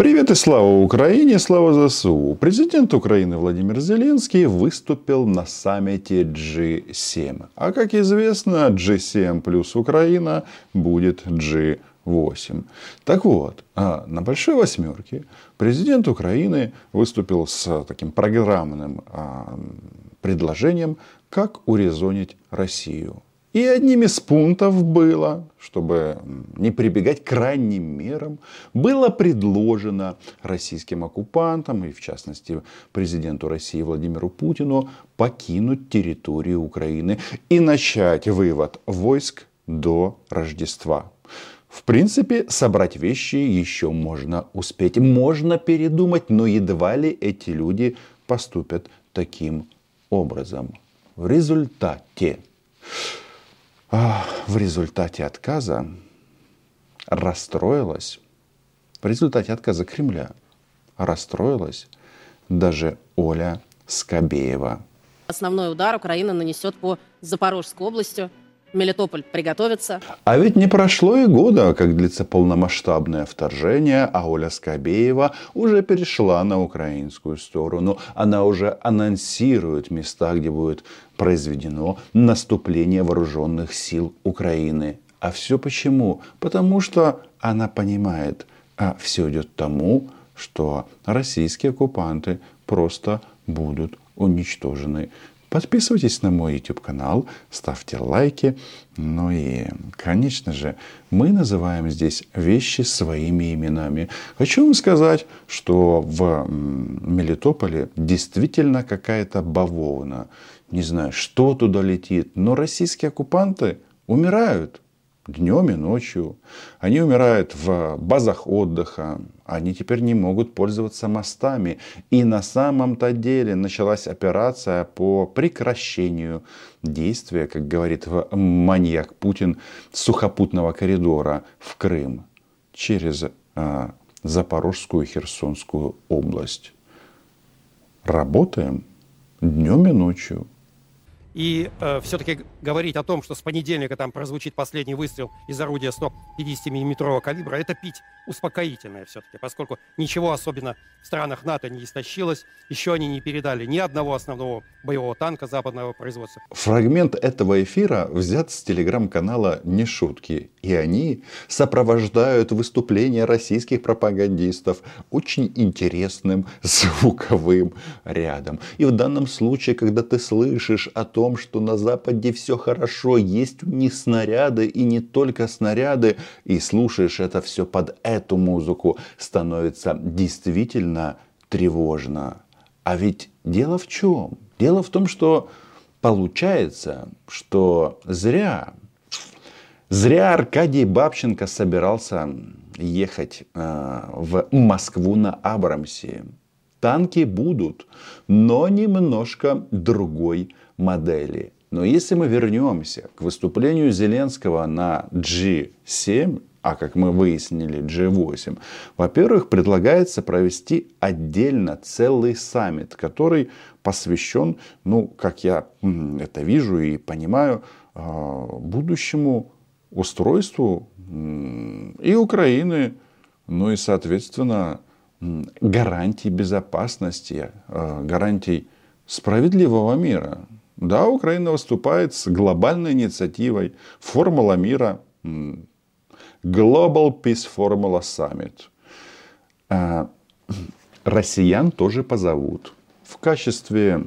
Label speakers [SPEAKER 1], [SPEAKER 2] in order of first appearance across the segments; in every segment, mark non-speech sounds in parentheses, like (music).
[SPEAKER 1] Привет и слава Украине, слава ЗСУ. Президент Украины Владимир Зеленский выступил на саммите G7. А как известно, G7 плюс Украина будет G8. Так вот, а, на Большой Восьмерке президент Украины выступил с таким программным а, предложением, как урезонить Россию. И одним из пунктов было, чтобы не прибегать к крайним мерам, было предложено российским оккупантам, и в частности президенту России Владимиру Путину, покинуть территорию Украины и начать вывод войск до Рождества. В принципе, собрать вещи еще можно успеть. Можно передумать, но едва ли эти люди поступят таким образом. В результате в результате отказа расстроилась, в результате отказа Кремля расстроилась даже Оля Скобеева.
[SPEAKER 2] Основной удар Украина нанесет по Запорожской области. Мелитополь приготовится.
[SPEAKER 1] А ведь не прошло и года, как длится полномасштабное вторжение, а Оля Скобеева уже перешла на украинскую сторону. Она уже анонсирует места, где будет произведено наступление вооруженных сил Украины. А все почему? Потому что она понимает, а все идет тому, что российские оккупанты просто будут уничтожены. Подписывайтесь на мой YouTube канал, ставьте лайки. Ну и, конечно же, мы называем здесь вещи своими именами. Хочу вам сказать, что в Мелитополе действительно какая-то бавовна. Не знаю, что туда летит, но российские оккупанты умирают днем и ночью. Они умирают в базах отдыха. Они теперь не могут пользоваться мостами. И на самом-то деле началась операция по прекращению действия, как говорит маньяк Путин, сухопутного коридора в Крым через а, Запорожскую и Херсонскую область. Работаем днем и ночью.
[SPEAKER 3] И э, все-таки говорить о том, что с понедельника там прозвучит последний выстрел из орудия 150-миллиметрового калибра, это пить успокоительное все-таки, поскольку ничего особенно в странах НАТО не истощилось, еще они не передали ни одного основного боевого танка западного производства.
[SPEAKER 1] Фрагмент этого эфира взят с телеграм-канала «Не шутки», и они сопровождают выступления российских пропагандистов очень интересным звуковым рядом. И в данном случае, когда ты слышишь о том, что на Западе все хорошо, есть не снаряды и не только снаряды, и слушаешь это все под эту музыку, становится действительно тревожно. А ведь дело в чем? Дело в том, что получается, что зря, зря Аркадий Бабченко собирался ехать э, в Москву на Абрамсе. Танки будут, но немножко другой модели. Но если мы вернемся к выступлению Зеленского на G7, а как мы выяснили, G8, во-первых, предлагается провести отдельно целый саммит, который посвящен, ну, как я это вижу и понимаю, а, будущему устройству и Украины, ну и, соответственно, гарантий безопасности, а, гарантий справедливого мира. Да, Украина выступает с глобальной инициативой «Формула мира», Global Peace Formula Summit. А, россиян тоже позовут в качестве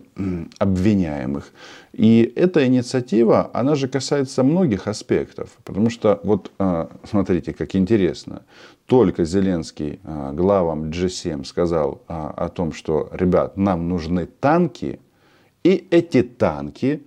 [SPEAKER 1] обвиняемых. И эта инициатива, она же касается многих аспектов. Потому что, вот а, смотрите, как интересно. Только Зеленский а, главам G7 сказал о том, что, ребят, нам нужны танки, и эти танки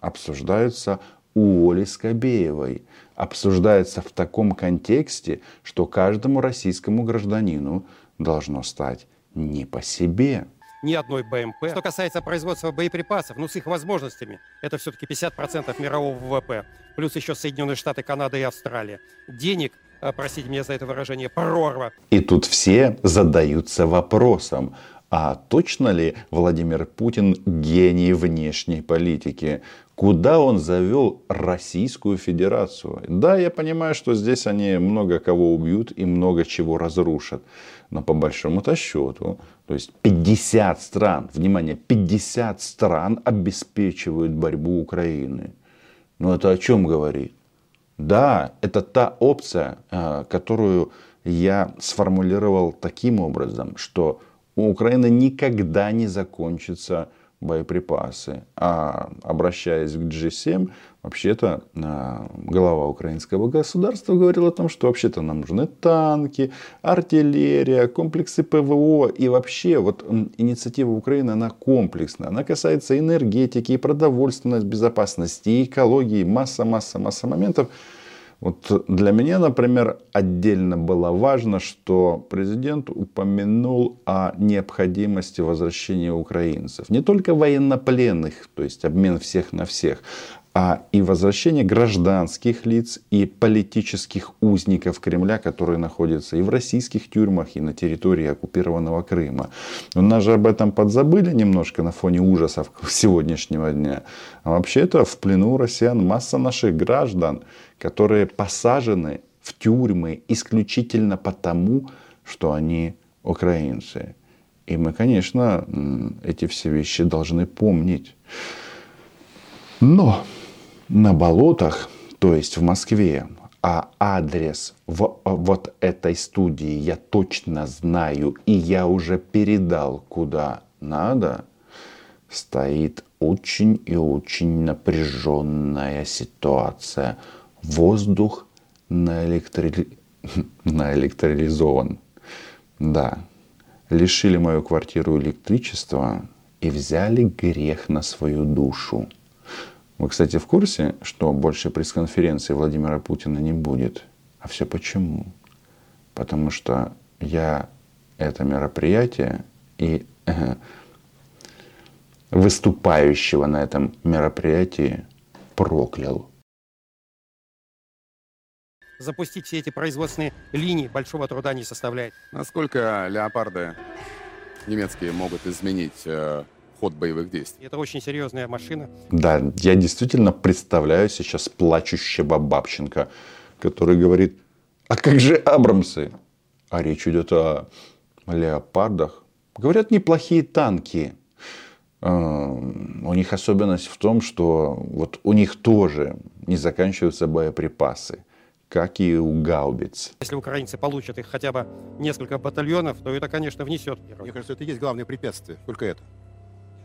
[SPEAKER 1] обсуждаются у Оли Скобеевой. Обсуждается в таком контексте, что каждому российскому гражданину должно стать не по себе.
[SPEAKER 3] Ни одной БМП. Что касается производства боеприпасов, ну с их возможностями, это все-таки 50% мирового ВВП. Плюс еще Соединенные Штаты, Канада и Австралия. Денег простите меня за это выражение, прорва.
[SPEAKER 1] И тут все задаются вопросом, А точно ли Владимир Путин гений внешней политики? Куда он завел Российскую Федерацию? Да, я понимаю, что здесь они много кого убьют и много чего разрушат. Но по большому-то счету, то есть 50 стран, внимание, 50 стран обеспечивают борьбу Украины. Ну это о чем говорит? Да, это та опция, а, которую я сформулировал таким образом, что у Украины никогда не закончатся боеприпасы. А обращаясь к G7, вообще-то а, глава украинского государства говорил о том, что вообще-то нам нужны танки, артиллерия, комплексы ПВО. И вообще вот инициатива Украины, она комплексная. Она касается энергетики, и продовольственной безопасности, экологии, масса-масса-масса моментов. Вот для меня, например, отдельно было важно, что президент упомянул о необходимости возвращения украинцев. Не только военнопленных, то есть обмен всех на всех, а и возвращение гражданских лиц и политических узников Кремля, которые находятся и в российских тюрьмах, и на территории оккупированного Крыма. У нас же об этом подзабыли немножко на фоне ужасов сегодняшнего дня. А вообще-то в плену россиян масса наших граждан, которые посажены в тюрьмы исключительно потому, что они украинцы. И мы, конечно, эти все вещи должны помнить. Но на болотах, то есть в Москве, а адрес в вот этой студии я точно знаю, и я уже передал куда надо, стоит очень и очень напряженная ситуация. Воздух наэлектри... (laughs) наэлектролизован. Да, лишили мою квартиру электричества и взяли грех на свою душу. Вы, кстати, в курсе, что больше пресс-конференции Владимира Путина не будет? А все почему? Потому что я это мероприятие и э, выступающего на этом мероприятии проклял.
[SPEAKER 3] Запустить все эти производственные линии большого труда не составляет.
[SPEAKER 4] Насколько леопарды немецкие могут изменить э, ход боевых действий.
[SPEAKER 3] Это очень серьезная машина.
[SPEAKER 1] Да, я действительно представляю сейчас плачущего Бабченко, который говорит, а как же Абрамсы? А речь идет о леопардах. Говорят, неплохие танки. А, у них особенность в том, что вот у них тоже не заканчиваются боеприпасы как и у гаубиц.
[SPEAKER 3] Если украинцы получат их хотя бы несколько батальонов, то это, конечно, внесет.
[SPEAKER 4] Мне кажется, это и есть главное препятствие, только это.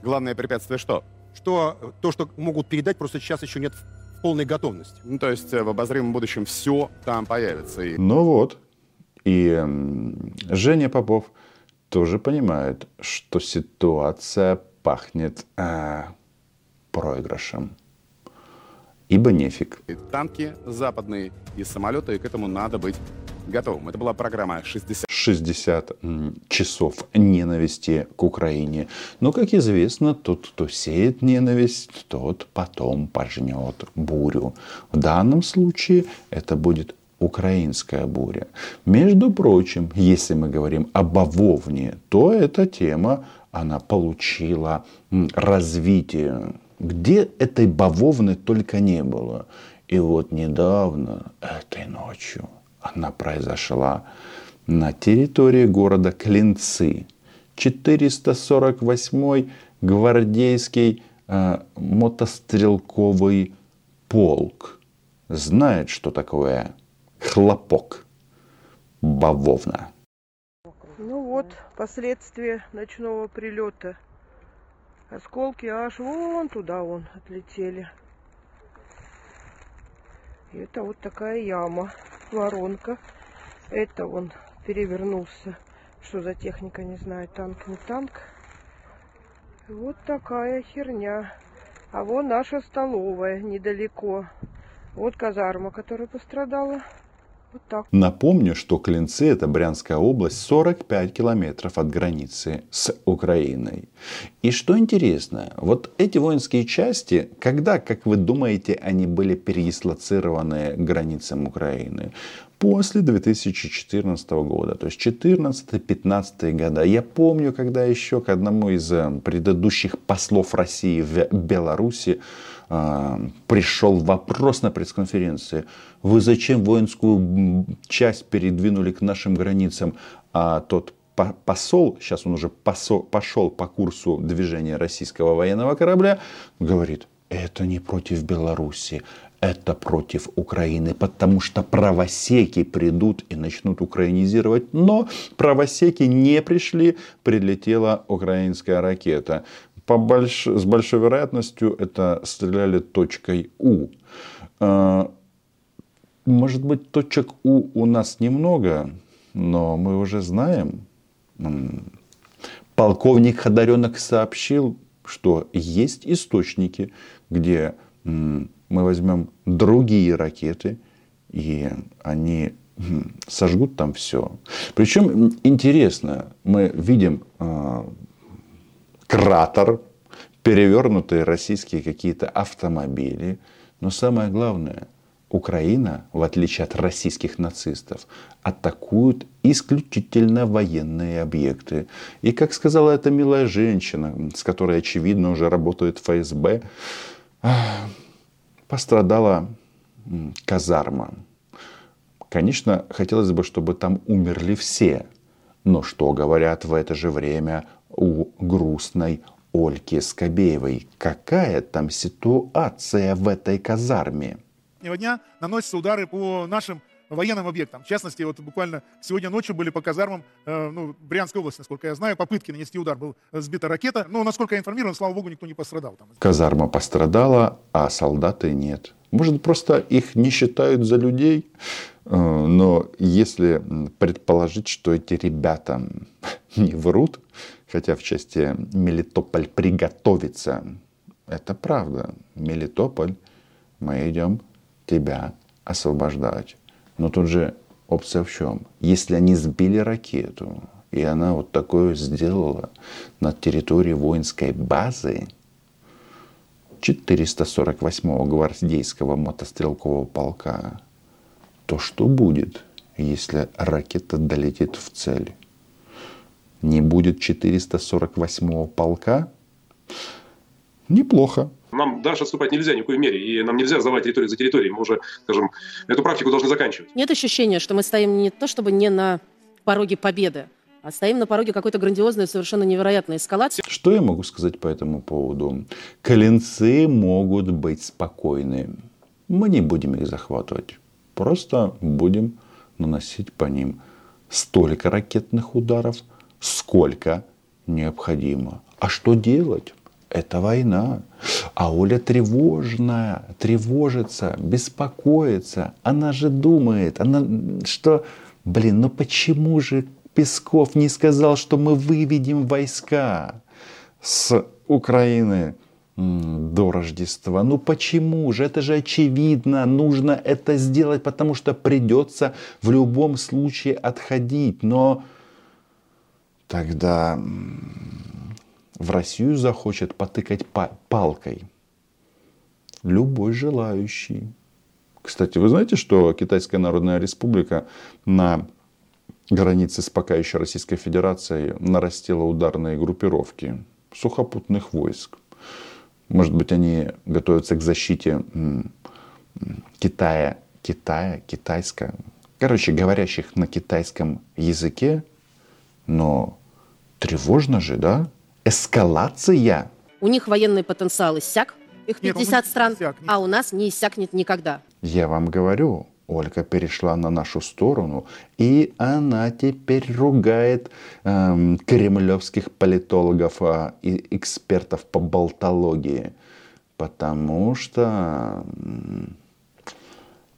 [SPEAKER 4] Главное препятствие что?
[SPEAKER 3] Что то, что могут передать, просто сейчас еще нет в полной готовности.
[SPEAKER 4] Ну, то есть э, в обозримом будущем все там появится. И...
[SPEAKER 1] Ну вот. И Женя Попов тоже понимает, что ситуация пахнет э, проигрышем. Ибо нефиг.
[SPEAKER 4] И танки западные и самолеты, и к этому надо быть готовым. Это была программа 60.
[SPEAKER 1] 60 часов ненависти к Украине. Но, как известно, тот, кто сеет ненависть, тот потом пожнет бурю. В данном случае это будет украинская буря. Между прочим, если мы говорим о бавовне, то эта тема, она получила развитие. Где этой бавовны только не было. И вот недавно, этой ночью, она произошла на территории города Клинцы. 448-й гвардейский э, мотострелковый полк знает, что такое хлопок, бавовна.
[SPEAKER 5] Ну вот, последствия ночного прилета. Осколки аж вон туда вон отлетели. И это вот такая яма, воронка. Это вон перевернулся. Что за техника, не знаю, танк, не танк. Вот такая херня. А вон наша столовая недалеко. Вот казарма, которая пострадала. Вот так.
[SPEAKER 1] Напомню, что Клинцы – это Брянская область, 45 километров от границы с Украиной. И что интересно, вот эти воинские части, когда, как вы думаете, они были передислоцированы к границам Украины? После 2014 года, то есть 14-15 года. Я помню, когда еще к одному из э, предыдущих послов России в Беларуси пришел вопрос на пресс-конференции. Вы зачем воинскую часть передвинули к нашим границам? А тот посол, сейчас он уже посол, пошел по курсу движения российского военного корабля, говорит, это не против Беларуси, это против Украины, потому что правосеки придут и начнут украинизировать. Но правосеки не пришли, прилетела украинская ракета. По больш... С большой вероятностью это стреляли точкой У. А, может быть, точек У у нас немного, но мы уже знаем. Полковник Ходоренок сообщил, что есть источники, где мы возьмем другие ракеты, и они сожгут там все. Причем интересно, мы видим э, кратер, перевернутые российские какие-то автомобили, но самое главное, Украина, в отличие от российских нацистов, атакует исключительно военные объекты. И, как сказала эта милая женщина, с которой, очевидно, уже работает ФСБ, пострадала казарма. Конечно, хотелось бы, чтобы там умерли все. Но что говорят в это же время у грустной Ольки Скобеевой? Какая там ситуация в этой казарме?
[SPEAKER 6] Дня наносятся удары по нашим военным объектам. В частности, вот буквально сегодня ночью были по казармам э, ну, Брянской области, насколько я знаю, попытки нанести удар. Был сбита ракета. Но, насколько я информирован, слава богу, никто не пострадал. Там.
[SPEAKER 1] Казарма пострадала, а солдаты нет. Может, просто их не считают за людей? Э, но если предположить, что эти ребята (laughs) не врут, хотя в части Мелитополь приготовится, это правда. Мелитополь, мы идем тебя освобождать. Но тут же опция в чем? Если они сбили ракету, и она вот такое сделала на территории воинской базы 448-го гвардейского мотострелкового полка, то что будет, если ракета долетит в цель? Не будет 448-го полка? Неплохо.
[SPEAKER 7] Нам дальше отступать нельзя ни в коей мере, и нам нельзя сдавать территорию за территорией. Мы уже, скажем, эту практику должны заканчивать.
[SPEAKER 2] Нет ощущения, что мы стоим не то чтобы не на пороге победы, а стоим на пороге какой-то грандиозной, совершенно невероятной эскалации.
[SPEAKER 1] Что я могу сказать по этому поводу? Коленцы могут быть спокойны. Мы не будем их захватывать. Просто будем наносить по ним столько ракетных ударов, сколько необходимо. А что делать? Это война. А Оля тревожная, тревожится, беспокоится. Она же думает, она, что, блин, ну почему же Песков не сказал, что мы выведем войска с Украины до Рождества? Ну почему же? Это же очевидно. Нужно это сделать, потому что придется в любом случае отходить. Но тогда в Россию захочет потыкать палкой любой желающий. Кстати, вы знаете, что Китайская Народная Республика на границе с пока еще Российской Федерацией нарастила ударные группировки сухопутных войск. Может быть, они готовятся к защите Китая, Китая, китайского, короче, говорящих на китайском языке, но тревожно же, да? эскалация.
[SPEAKER 2] У них военный потенциал иссяк, их 50 нет, стран, иссяк, нет. а у нас не иссякнет никогда.
[SPEAKER 1] Я вам говорю, Ольга перешла на нашу сторону, и она теперь ругает эм, кремлевских политологов э, и экспертов по болтологии. Потому что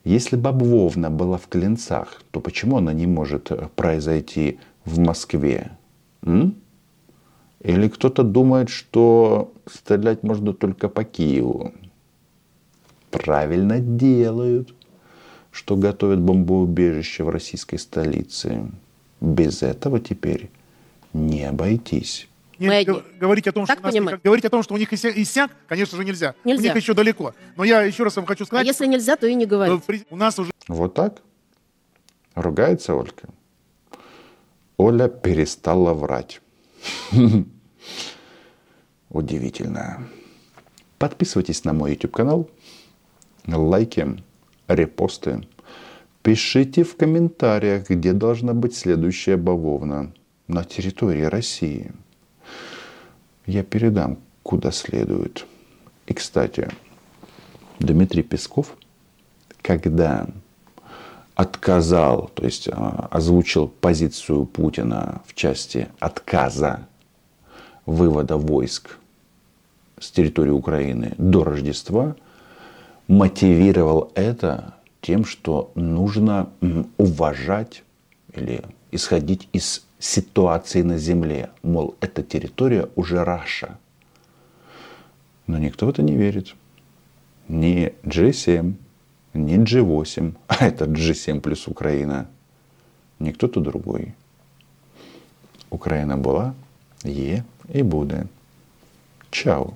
[SPEAKER 1] если Бабвовна была в Клинцах, то почему она не может произойти в Москве? М? Или кто-то думает, что стрелять можно только по Киеву. Правильно делают. что готовят бомбоубежище в российской столице. Без этого теперь не обойтись.
[SPEAKER 6] Не
[SPEAKER 2] Мы
[SPEAKER 6] говорить о том, что
[SPEAKER 2] Так
[SPEAKER 6] у нас
[SPEAKER 2] понимаю?
[SPEAKER 6] никак- говорить о том, что у них иссяк, иссяк, конечно же, нельзя. У
[SPEAKER 2] Нельзя.
[SPEAKER 6] них еще далеко. Но я еще раз вам хочу
[SPEAKER 2] А
[SPEAKER 6] сказать,
[SPEAKER 2] если нельзя, то и не
[SPEAKER 6] э,
[SPEAKER 2] говорить.
[SPEAKER 6] у нас уже
[SPEAKER 1] Вот так? Ругается Олька? Оля перестала врать. (laughs) Удивительно. Подписывайтесь на мой YouTube канал. Лайки, репосты. Пишите в комментариях, где должна быть следующая бавовна на территории России. Я передам, куда следует. И, кстати, Дмитрий Песков, когда отказал, то есть а, озвучил позицию Путина в части отказа вывода войск с территории Украины до Рождества, мотивировал это тем, что нужно уважать или исходить из ситуации на земле. Мол, эта территория уже Раша. Но никто в это не верит. Ни G7, ни G8, (laughs) а это G7 плюс Украина, ни кто-то другой. Україна була, є і буде. Чао!